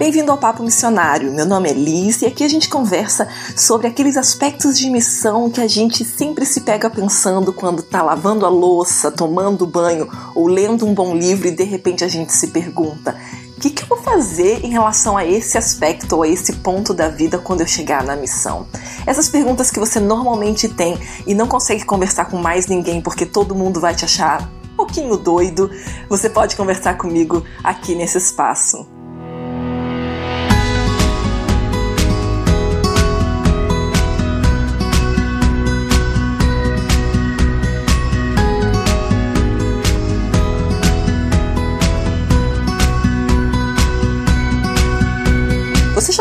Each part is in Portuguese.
Bem-vindo ao Papo Missionário. Meu nome é Liz e aqui a gente conversa sobre aqueles aspectos de missão que a gente sempre se pega pensando quando tá lavando a louça, tomando banho ou lendo um bom livro e de repente a gente se pergunta: o que, que, eu vou fazer em relação a esse aspecto ou a esse ponto da vida quando eu chegar na missão? Essas perguntas que você normalmente tem e não consegue conversar com mais ninguém porque todo mundo vai te achar um pouquinho doido, você pode conversar comigo aqui nesse espaço.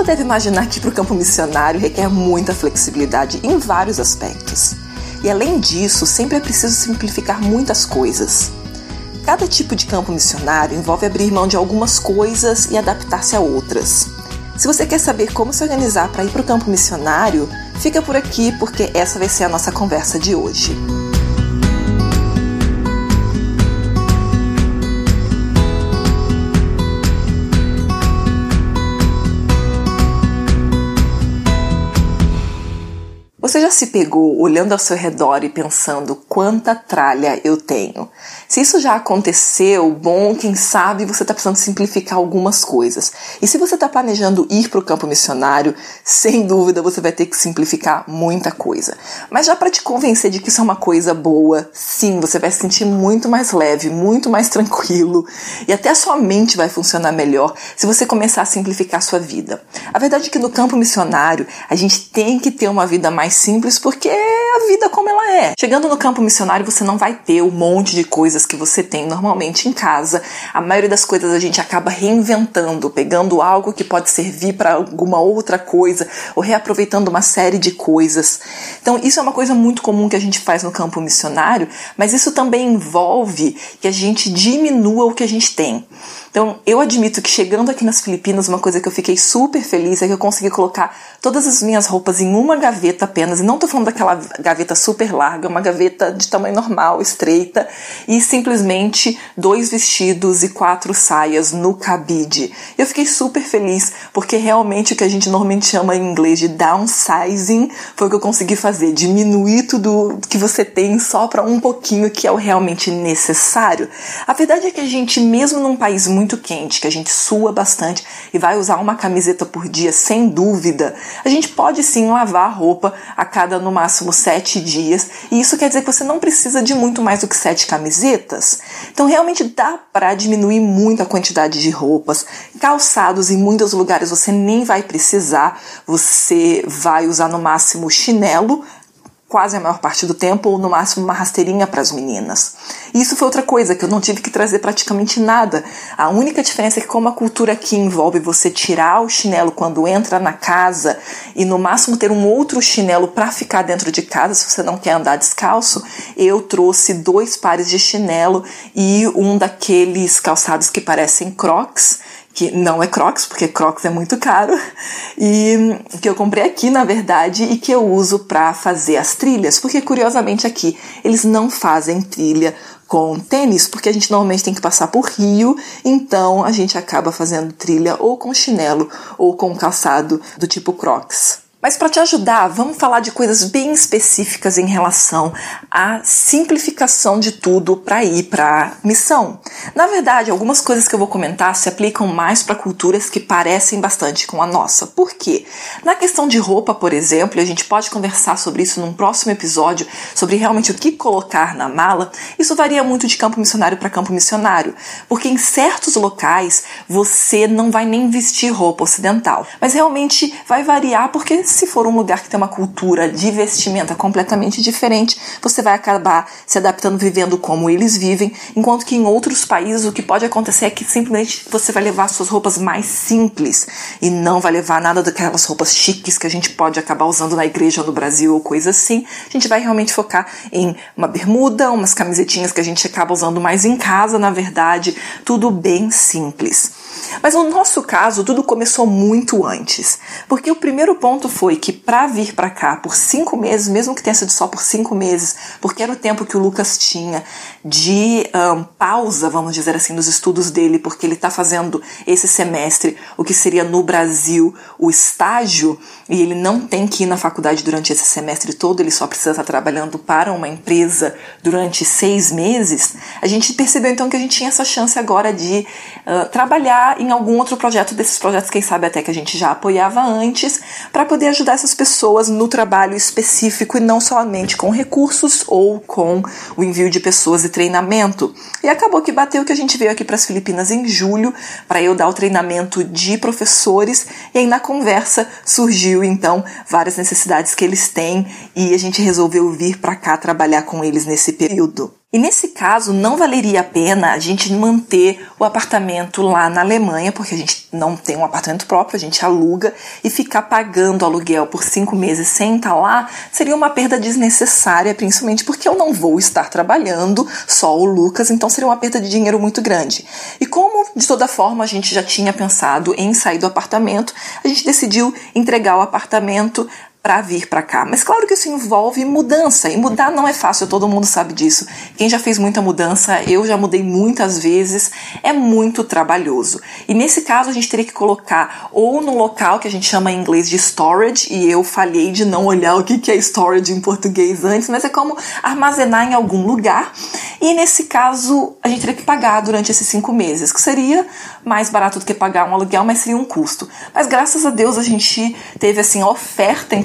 Deve imaginar que para o campo missionário requer muita flexibilidade em vários aspectos. E além disso, sempre é preciso simplificar muitas coisas. Cada tipo de campo missionário envolve abrir mão de algumas coisas e adaptar-se a outras. Se você quer saber como se organizar para ir para o campo missionário, fica por aqui porque essa vai ser a nossa conversa de hoje. Você já se pegou olhando ao seu redor e pensando quanta tralha eu tenho? Se isso já aconteceu, bom, quem sabe você está precisando simplificar algumas coisas. E se você está planejando ir para o campo missionário, sem dúvida você vai ter que simplificar muita coisa. Mas já para te convencer de que isso é uma coisa boa, sim, você vai se sentir muito mais leve, muito mais tranquilo e até a sua mente vai funcionar melhor se você começar a simplificar a sua vida. A verdade é que no campo missionário a gente tem que ter uma vida mais simples porque é a vida como ela é. Chegando no campo missionário você não vai ter um monte de coisas que você tem normalmente em casa. A maioria das coisas a gente acaba reinventando, pegando algo que pode servir para alguma outra coisa ou reaproveitando uma série de coisas. Então, isso é uma coisa muito comum que a gente faz no campo missionário, mas isso também envolve que a gente diminua o que a gente tem. Então, eu admito que chegando aqui nas Filipinas, uma coisa que eu fiquei super feliz é que eu consegui colocar todas as minhas roupas em uma gaveta apenas. E não tô falando daquela gaveta super larga, uma gaveta de tamanho normal, estreita, e simplesmente dois vestidos e quatro saias no cabide. Eu fiquei super feliz, porque realmente o que a gente normalmente chama em inglês de downsizing foi o que eu consegui fazer, diminuir tudo que você tem só para um pouquinho que é o realmente necessário. A verdade é que a gente, mesmo num país muito muito quente, que a gente sua bastante e vai usar uma camiseta por dia, sem dúvida, a gente pode sim lavar a roupa a cada no máximo sete dias. E isso quer dizer que você não precisa de muito mais do que sete camisetas. Então realmente dá para diminuir muito a quantidade de roupas. Calçados em muitos lugares você nem vai precisar, você vai usar no máximo chinelo quase a maior parte do tempo, ou no máximo uma rasteirinha para as meninas. E isso foi outra coisa, que eu não tive que trazer praticamente nada. A única diferença é que, como a cultura aqui envolve você tirar o chinelo quando entra na casa e no máximo ter um outro chinelo para ficar dentro de casa, se você não quer andar descalço, eu trouxe dois pares de chinelo e um daqueles calçados que parecem crocs que não é Crocs, porque Crocs é muito caro, e que eu comprei aqui, na verdade, e que eu uso para fazer as trilhas, porque curiosamente aqui eles não fazem trilha com tênis, porque a gente normalmente tem que passar por rio, então a gente acaba fazendo trilha ou com chinelo ou com calçado do tipo Crocs. Mas para te ajudar, vamos falar de coisas bem específicas em relação à simplificação de tudo para ir para a missão. Na verdade, algumas coisas que eu vou comentar se aplicam mais para culturas que parecem bastante com a nossa. Por quê? Na questão de roupa, por exemplo, a gente pode conversar sobre isso num próximo episódio, sobre realmente o que colocar na mala. Isso varia muito de campo missionário para campo missionário, porque em certos locais você não vai nem vestir roupa ocidental, mas realmente vai variar porque se for um lugar que tem uma cultura de vestimenta completamente diferente, você vai acabar se adaptando vivendo como eles vivem, enquanto que em outros países o que pode acontecer é que simplesmente você vai levar suas roupas mais simples e não vai levar nada daquelas roupas chiques que a gente pode acabar usando na igreja no Brasil ou coisa assim. A gente vai realmente focar em uma bermuda, umas camisetinhas que a gente acaba usando mais em casa, na verdade, tudo bem simples. Mas no nosso caso, tudo começou muito antes, porque o primeiro ponto foi que para vir para cá por cinco meses, mesmo que tenha sido só por cinco meses, porque era o tempo que o Lucas tinha de um, pausa, vamos dizer assim, nos estudos dele, porque ele está fazendo esse semestre o que seria no Brasil o estágio, e ele não tem que ir na faculdade durante esse semestre todo, ele só precisa estar trabalhando para uma empresa durante seis meses, a gente percebeu então que a gente tinha essa chance agora de uh, trabalhar em algum outro projeto desses projetos, quem sabe até que a gente já apoiava antes, para poder ajudar essas pessoas no trabalho específico e não somente com recursos ou com o envio de pessoas e treinamento. E acabou que bateu que a gente veio aqui para as Filipinas em julho para eu dar o treinamento de professores e aí na conversa surgiu então várias necessidades que eles têm e a gente resolveu vir para cá trabalhar com eles nesse período. E nesse caso, não valeria a pena a gente manter o apartamento lá na Alemanha, porque a gente não tem um apartamento próprio, a gente aluga e ficar pagando aluguel por cinco meses sem estar lá seria uma perda desnecessária, principalmente porque eu não vou estar trabalhando, só o Lucas, então seria uma perda de dinheiro muito grande. E como de toda forma a gente já tinha pensado em sair do apartamento, a gente decidiu entregar o apartamento para vir para cá. Mas claro que isso envolve mudança e mudar não é fácil, todo mundo sabe disso. Quem já fez muita mudança, eu já mudei muitas vezes, é muito trabalhoso. E nesse caso a gente teria que colocar ou no local que a gente chama em inglês de storage, e eu falhei de não olhar o que é storage em português antes, mas é como armazenar em algum lugar. E nesse caso a gente teria que pagar durante esses cinco meses, que seria mais barato do que pagar um aluguel, mas seria um custo. Mas graças a Deus a gente teve assim oferta,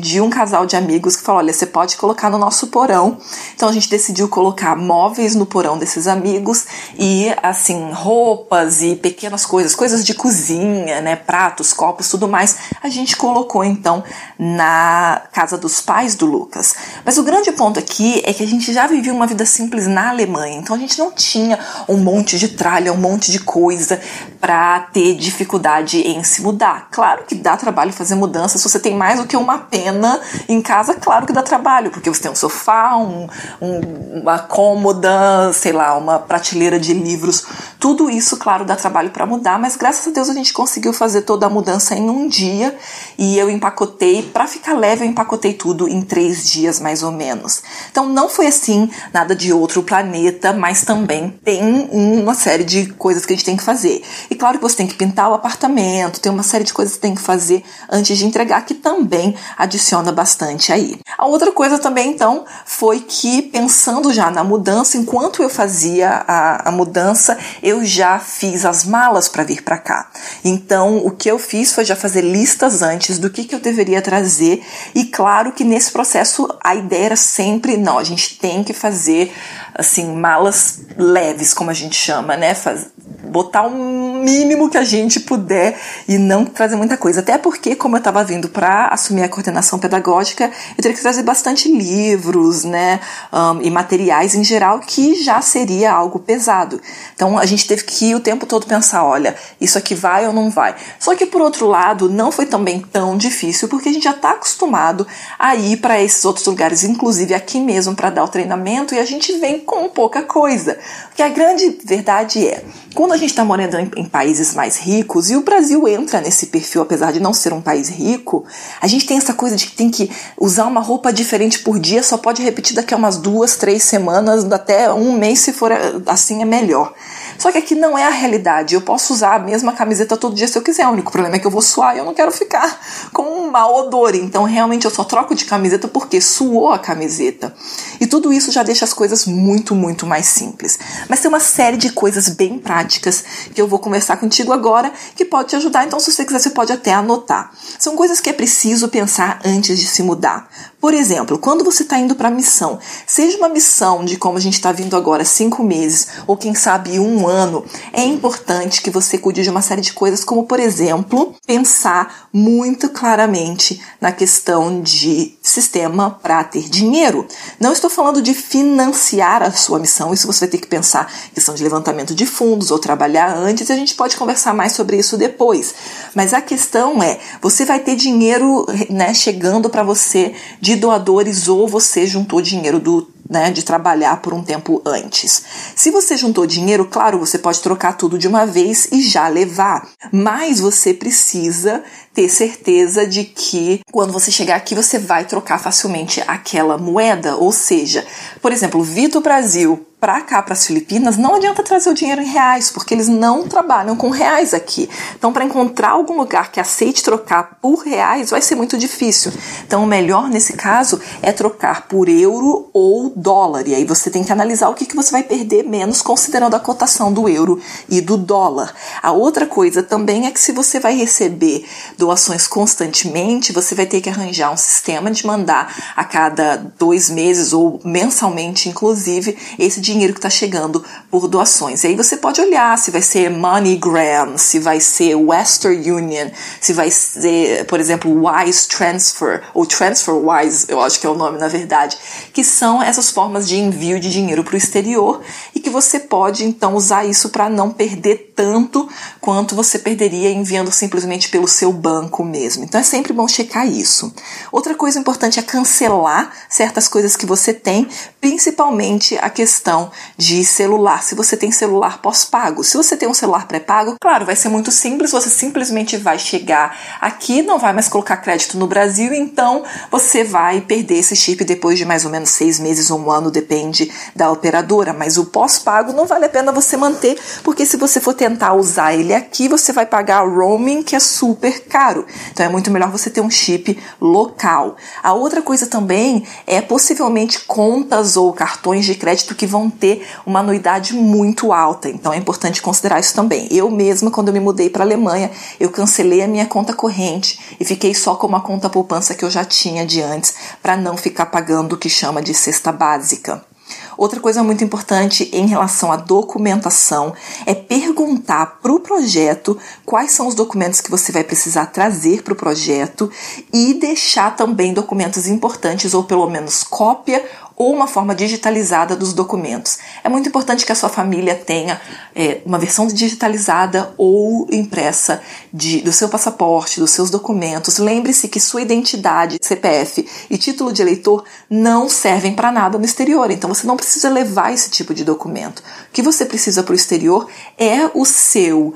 de um casal de amigos que falou: olha, você pode colocar no nosso porão. Então a gente decidiu colocar móveis no porão desses amigos e assim roupas e pequenas coisas, coisas de cozinha, né, pratos, copos, tudo mais. A gente colocou então na casa dos pais do Lucas. Mas o grande ponto aqui é que a gente já vivia uma vida simples na Alemanha, então a gente não tinha um monte de tralha, um monte de coisa para ter dificuldade em se mudar. Claro que dá trabalho fazer mudança, se você tem mais do que uma pena em casa, claro que dá trabalho, porque você tem um sofá, um, um, uma cômoda, sei lá, uma prateleira de livros, tudo isso, claro, dá trabalho para mudar, mas graças a Deus a gente conseguiu fazer toda a mudança em um dia e eu empacotei, para ficar leve, eu empacotei tudo em três dias mais ou menos. Então não foi assim, nada de outro planeta, mas também tem uma série de coisas que a gente tem que fazer. E claro que você tem que pintar o apartamento, tem uma série de coisas que tem que fazer antes de entregar, que também adiciona bastante aí. A outra coisa também, então, foi que pensando já na mudança, enquanto eu fazia a, a mudança, eu já fiz as malas para vir para cá. Então, o que eu fiz foi já fazer listas antes do que, que eu deveria trazer, e claro que nesse processo a ideia era sempre: não, a gente tem que fazer assim, malas leves, como a gente chama, né? Faz, botar um mínimo que a gente puder e não trazer muita coisa. Até porque, como eu estava vindo para assumir a coordenação pedagógica, eu teria que trazer bastante livros, né? Um, e materiais em geral, que já seria algo pesado. Então a gente teve que o tempo todo pensar: olha, isso aqui vai ou não vai. Só que por outro lado, não foi também tão difícil, porque a gente já está acostumado a ir para esses outros lugares, inclusive aqui mesmo, para dar o treinamento, e a gente vem com pouca coisa. Porque a grande verdade é, quando a gente está morando em, países mais ricos, e o Brasil entra nesse perfil, apesar de não ser um país rico, a gente tem essa coisa de que tem que usar uma roupa diferente por dia, só pode repetir daqui a umas duas, três semanas, até um mês, se for assim, é melhor. Só que aqui não é a realidade. Eu posso usar a mesma camiseta todo dia se eu quiser. O único problema é que eu vou suar e eu não quero ficar com um mau odor. Então, realmente, eu só troco de camiseta porque suou a camiseta. E tudo isso já deixa as coisas muito, muito mais simples. Mas tem uma série de coisas bem práticas que eu vou conversar contigo agora que pode te ajudar. Então, se você quiser, você pode até anotar. São coisas que é preciso pensar antes de se mudar. Por exemplo, quando você está indo para a missão, seja uma missão de como a gente está vindo agora, cinco meses, ou quem sabe um ano, é importante que você cuide de uma série de coisas, como por exemplo, pensar muito claramente na questão de sistema para ter dinheiro. Não estou falando de financiar a sua missão, isso você vai ter que pensar questão de levantamento de fundos ou trabalhar antes, e a gente pode conversar mais sobre isso depois. Mas a questão é, você vai ter dinheiro né, chegando para você de doadores ou você juntou dinheiro do né, de trabalhar por um tempo antes. Se você juntou dinheiro, claro, você pode trocar tudo de uma vez e já levar, mas você precisa ter certeza de que quando você chegar aqui você vai trocar facilmente aquela moeda, ou seja, por exemplo, Vito Brasil para cá, para as Filipinas, não adianta trazer o dinheiro em reais, porque eles não trabalham com reais aqui. Então, para encontrar algum lugar que aceite trocar por reais, vai ser muito difícil. Então, o melhor nesse caso é trocar por euro ou dólar. E aí você tem que analisar o que, que você vai perder menos, considerando a cotação do euro e do dólar. A outra coisa também é que se você vai receber doações constantemente, você vai ter que arranjar um sistema de mandar a cada dois meses ou mensalmente, inclusive, esse dinheiro que está chegando por doações. E aí você pode olhar se vai ser MoneyGram, se vai ser Western Union, se vai ser, por exemplo, Wise Transfer, ou TransferWise, eu acho que é o nome na verdade, que são essas formas de envio de dinheiro para o exterior e que você pode então usar isso para não perder tanto quanto você perderia enviando simplesmente pelo seu banco mesmo. Então é sempre bom checar isso. Outra coisa importante é cancelar certas coisas que você tem, principalmente a questão de celular. Se você tem celular pós-pago, se você tem um celular pré-pago, claro, vai ser muito simples, você simplesmente vai chegar aqui, não vai mais colocar crédito no Brasil, então você vai perder esse chip depois de mais ou menos seis meses ou um ano, depende da operadora. Mas o pós-pago não vale a pena você manter, porque se você for tentar usar ele aqui, você vai pagar roaming, que é super caro. Então é muito melhor você ter um chip local. A outra coisa também é possivelmente contas ou cartões de crédito que vão ter uma anuidade muito alta. Então é importante considerar isso também. Eu mesma, quando eu me mudei para a Alemanha, eu cancelei a minha conta corrente e fiquei só com uma conta poupança que eu já tinha de antes, para não ficar pagando o que chama de cesta básica. Outra coisa muito importante em relação à documentação é perguntar para o projeto quais são os documentos que você vai precisar trazer para o projeto e deixar também documentos importantes, ou pelo menos cópia ou uma forma digitalizada dos documentos. É muito importante que a sua família tenha é, uma versão digitalizada ou impressa de, do seu passaporte, dos seus documentos. Lembre-se que sua identidade, CPF e título de eleitor não servem para nada no exterior, então você não precisa levar esse tipo de documento. O que você precisa para o exterior é o seu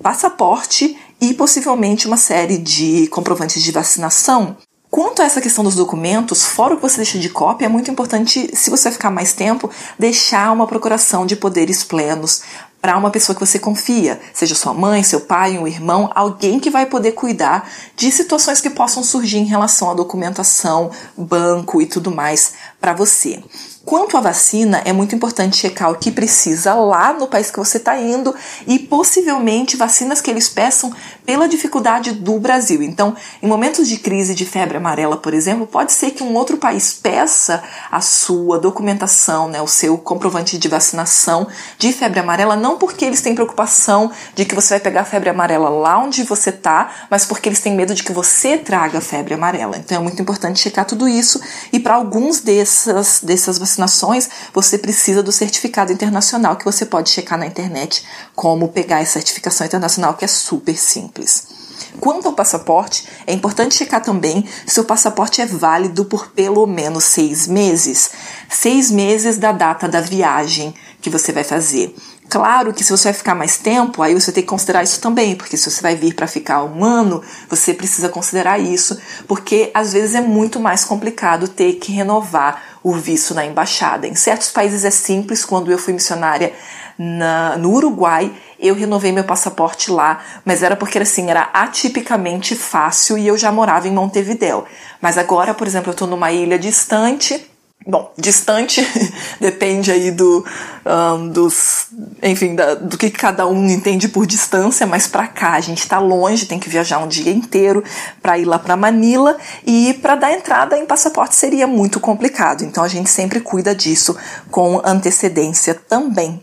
passaporte e possivelmente uma série de comprovantes de vacinação Quanto a essa questão dos documentos, fora o que você deixa de cópia, é muito importante, se você ficar mais tempo, deixar uma procuração de poderes plenos para uma pessoa que você confia, seja sua mãe, seu pai, um irmão, alguém que vai poder cuidar de situações que possam surgir em relação à documentação, banco e tudo mais para você. Quanto à vacina, é muito importante checar o que precisa lá no país que você está indo e possivelmente vacinas que eles peçam pela dificuldade do Brasil. Então, em momentos de crise de febre amarela, por exemplo, pode ser que um outro país peça a sua documentação, né, o seu comprovante de vacinação de febre amarela, não porque eles têm preocupação de que você vai pegar febre amarela lá onde você está, mas porque eles têm medo de que você traga febre amarela. Então, é muito importante checar tudo isso e para alguns dessas, dessas vacinações você precisa do certificado internacional que você pode checar na internet como pegar a certificação internacional, que é super simples. Quanto ao passaporte, é importante checar também se o passaporte é válido por pelo menos seis meses. Seis meses da data da viagem que você vai fazer. Claro que se você vai ficar mais tempo, aí você tem que considerar isso também, porque se você vai vir para ficar um ano, você precisa considerar isso, porque às vezes é muito mais complicado ter que renovar o visto na embaixada. Em certos países é simples, quando eu fui missionária na, no Uruguai, eu renovei meu passaporte lá, mas era porque assim, era atipicamente fácil e eu já morava em Montevideo. Mas agora, por exemplo, eu estou numa ilha distante, Bom, distante depende aí do, um, dos, enfim, da, do que cada um entende por distância, mas para cá a gente está longe, tem que viajar um dia inteiro para ir lá para Manila e para dar entrada em passaporte seria muito complicado. Então a gente sempre cuida disso com antecedência também.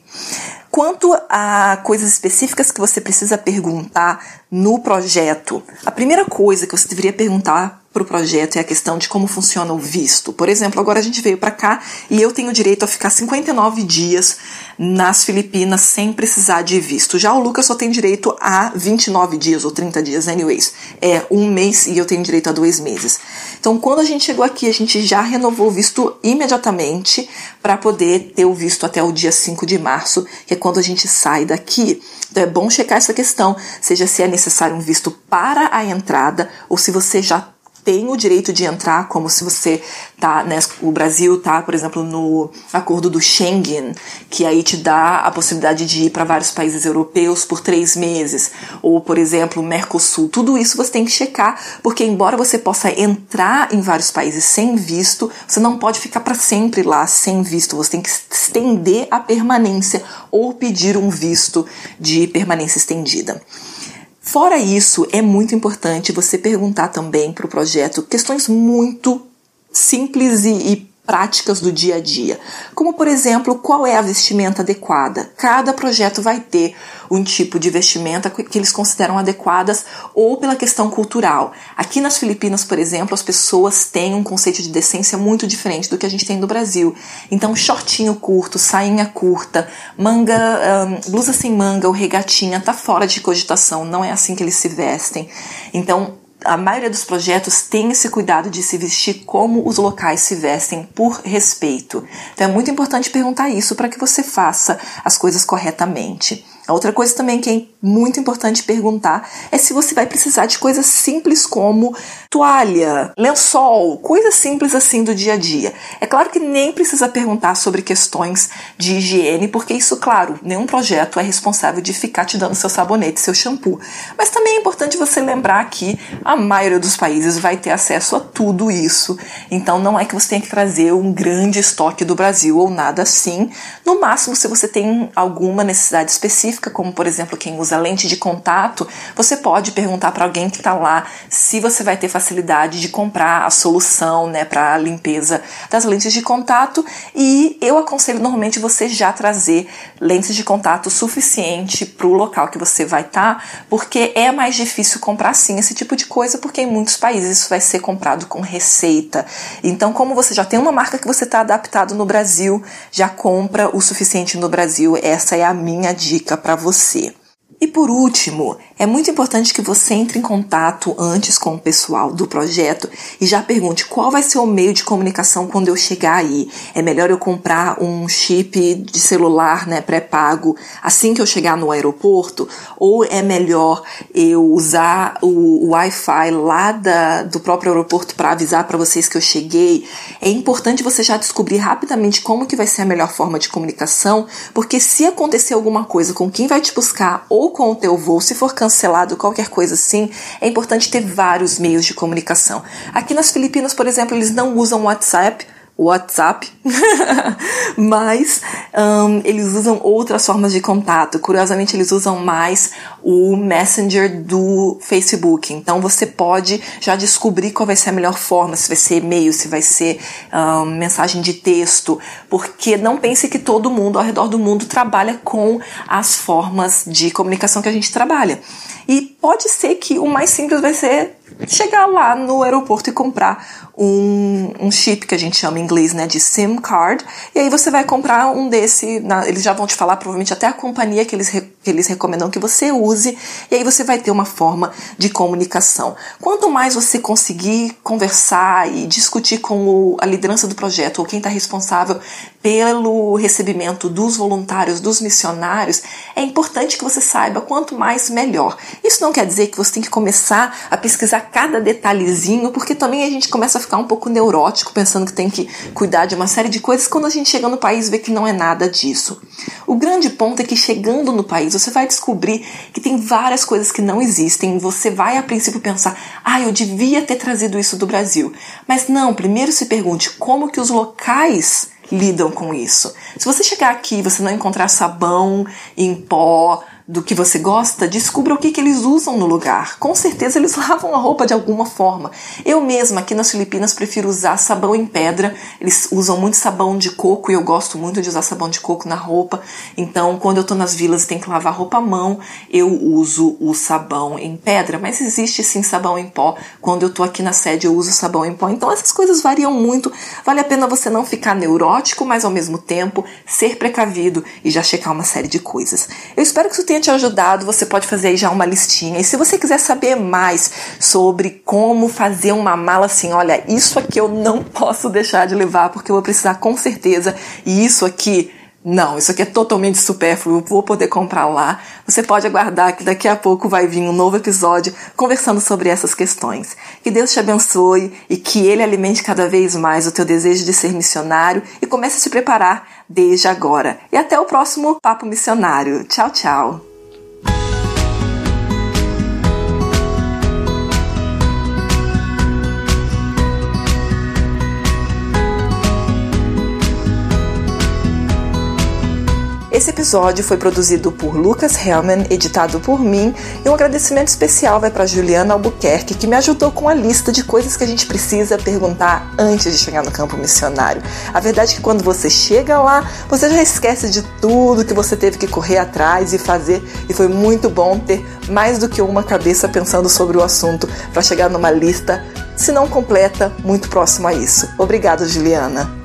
Quanto a coisas específicas que você precisa perguntar no projeto, a primeira coisa que você deveria perguntar para o projeto é a questão de como funciona o visto. Por exemplo, agora a gente veio para cá e eu tenho direito a ficar 59 dias nas Filipinas sem precisar de visto. Já o Lucas só tem direito a 29 dias ou 30 dias, anyways. É um mês e eu tenho direito a dois meses. Então, quando a gente chegou aqui, a gente já renovou o visto imediatamente para poder ter o visto até o dia 5 de março, que é quando a gente sai daqui. Então, é bom checar essa questão, seja se é necessário um visto para a entrada ou se você já tem o direito de entrar, como se você tá, né, o Brasil tá, por exemplo, no acordo do Schengen, que aí te dá a possibilidade de ir para vários países europeus por três meses, ou, por exemplo, Mercosul. Tudo isso você tem que checar, porque embora você possa entrar em vários países sem visto, você não pode ficar para sempre lá sem visto. Você tem que estender a permanência ou pedir um visto de permanência estendida. Fora isso, é muito importante você perguntar também para o projeto questões muito simples e, e práticas do dia a dia, como por exemplo, qual é a vestimenta adequada. Cada projeto vai ter um tipo de vestimenta que eles consideram adequadas ou pela questão cultural. Aqui nas Filipinas, por exemplo, as pessoas têm um conceito de decência muito diferente do que a gente tem no Brasil. Então, shortinho curto, sainha curta, manga, um, blusa sem manga ou regatinha tá fora de cogitação, não é assim que eles se vestem. Então, a maioria dos projetos tem esse cuidado de se vestir como os locais se vestem por respeito. Então é muito importante perguntar isso para que você faça as coisas corretamente. Outra coisa também que é muito importante perguntar é se você vai precisar de coisas simples como toalha, lençol, coisas simples assim do dia a dia. É claro que nem precisa perguntar sobre questões de higiene, porque isso, claro, nenhum projeto é responsável de ficar te dando seu sabonete, seu shampoo. Mas também é importante você lembrar que a maioria dos países vai ter acesso a tudo isso. Então não é que você tenha que trazer um grande estoque do Brasil ou nada assim. No máximo, se você tem alguma necessidade específica, específica, como por exemplo quem usa lente de contato, você pode perguntar para alguém que está lá se você vai ter facilidade de comprar a solução né, para a limpeza das lentes de contato. E eu aconselho normalmente você já trazer lentes de contato suficiente para o local que você vai estar, tá, porque é mais difícil comprar sim esse tipo de coisa, porque em muitos países isso vai ser comprado com receita. Então, como você já tem uma marca que você está adaptado no Brasil, já compra o suficiente no Brasil. Essa é a minha dica para você. E por último, é muito importante que você entre em contato antes com o pessoal do projeto e já pergunte qual vai ser o meio de comunicação quando eu chegar aí. É melhor eu comprar um chip de celular, né, pré-pago assim que eu chegar no aeroporto? Ou é melhor eu usar o, Wi-Fi lá da, do próprio aeroporto para avisar para vocês que eu cheguei? É importante você já descobrir rapidamente como que vai ser a melhor forma de comunicação, porque se acontecer alguma coisa com quem vai te buscar ou com o teu voo, se for qualquer coisa assim, é importante ter vários meios de comunicação. Aqui nas Filipinas, por exemplo, eles não usam WhatsApp, WhatsApp, mas um, eles usam outras formas de contato. Curiosamente, eles usam mais o Messenger do Facebook. Então, você pode já descobrir qual vai ser a melhor forma, se vai ser e-mail, se vai ser um, mensagem de texto, porque não pense que todo mundo ao redor do mundo trabalha com as formas de comunicação que a gente trabalha. E pode ser que o mais simples vai ser chegar lá no aeroporto e comprar um, um chip que a gente chama em inglês né, de SIM card. E aí você vai comprar um desse, na, eles já vão te falar provavelmente até a companhia que eles, que eles recomendam que você use. E aí você vai ter uma forma de comunicação. Quanto mais você conseguir conversar e discutir com o, a liderança do projeto ou quem está responsável pelo recebimento dos voluntários, dos missionários, é importante que você saiba quanto mais melhor. Isso não quer dizer que você tem que começar a pesquisar cada detalhezinho, porque também a gente começa a ficar um pouco neurótico pensando que tem que cuidar de uma série de coisas quando a gente chega no país vê que não é nada disso. O grande ponto é que chegando no país você vai descobrir que tem várias coisas que não existem. Você vai a princípio pensar, ah, eu devia ter trazido isso do Brasil. Mas não, primeiro se pergunte como que os locais lidam com isso. Se você chegar aqui e você não encontrar sabão em pó, do que você gosta, descubra o que, que eles usam no lugar. Com certeza eles lavam a roupa de alguma forma. Eu mesma aqui nas Filipinas prefiro usar sabão em pedra. Eles usam muito sabão de coco e eu gosto muito de usar sabão de coco na roupa. Então, quando eu tô nas vilas e tenho que lavar roupa à mão, eu uso o sabão em pedra. Mas existe sim sabão em pó. Quando eu tô aqui na sede, eu uso sabão em pó. Então, essas coisas variam muito. Vale a pena você não ficar neurótico, mas ao mesmo tempo ser precavido e já checar uma série de coisas. Eu espero que isso tenha te ajudado. Você pode fazer aí já uma listinha. E se você quiser saber mais sobre como fazer uma mala assim, olha, isso aqui eu não posso deixar de levar porque eu vou precisar com certeza. E isso aqui não, isso aqui é totalmente supérfluo, vou poder comprar lá. Você pode aguardar que daqui a pouco vai vir um novo episódio conversando sobre essas questões. Que Deus te abençoe e que Ele alimente cada vez mais o teu desejo de ser missionário e comece a se preparar desde agora. E até o próximo Papo Missionário. Tchau, tchau. Esse episódio foi produzido por Lucas Hellman, editado por mim, e um agradecimento especial vai para Juliana Albuquerque, que me ajudou com a lista de coisas que a gente precisa perguntar antes de chegar no campo missionário. A verdade é que quando você chega lá, você já esquece de tudo que você teve que correr atrás e fazer, e foi muito bom ter mais do que uma cabeça pensando sobre o assunto para chegar numa lista, se não completa, muito próximo a isso. Obrigada, Juliana.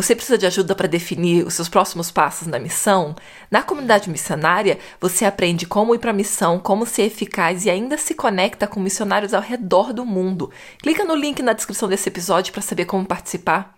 Você precisa de ajuda para definir os seus próximos passos na missão? Na comunidade missionária, você aprende como ir para a missão, como ser eficaz e ainda se conecta com missionários ao redor do mundo. Clica no link na descrição desse episódio para saber como participar.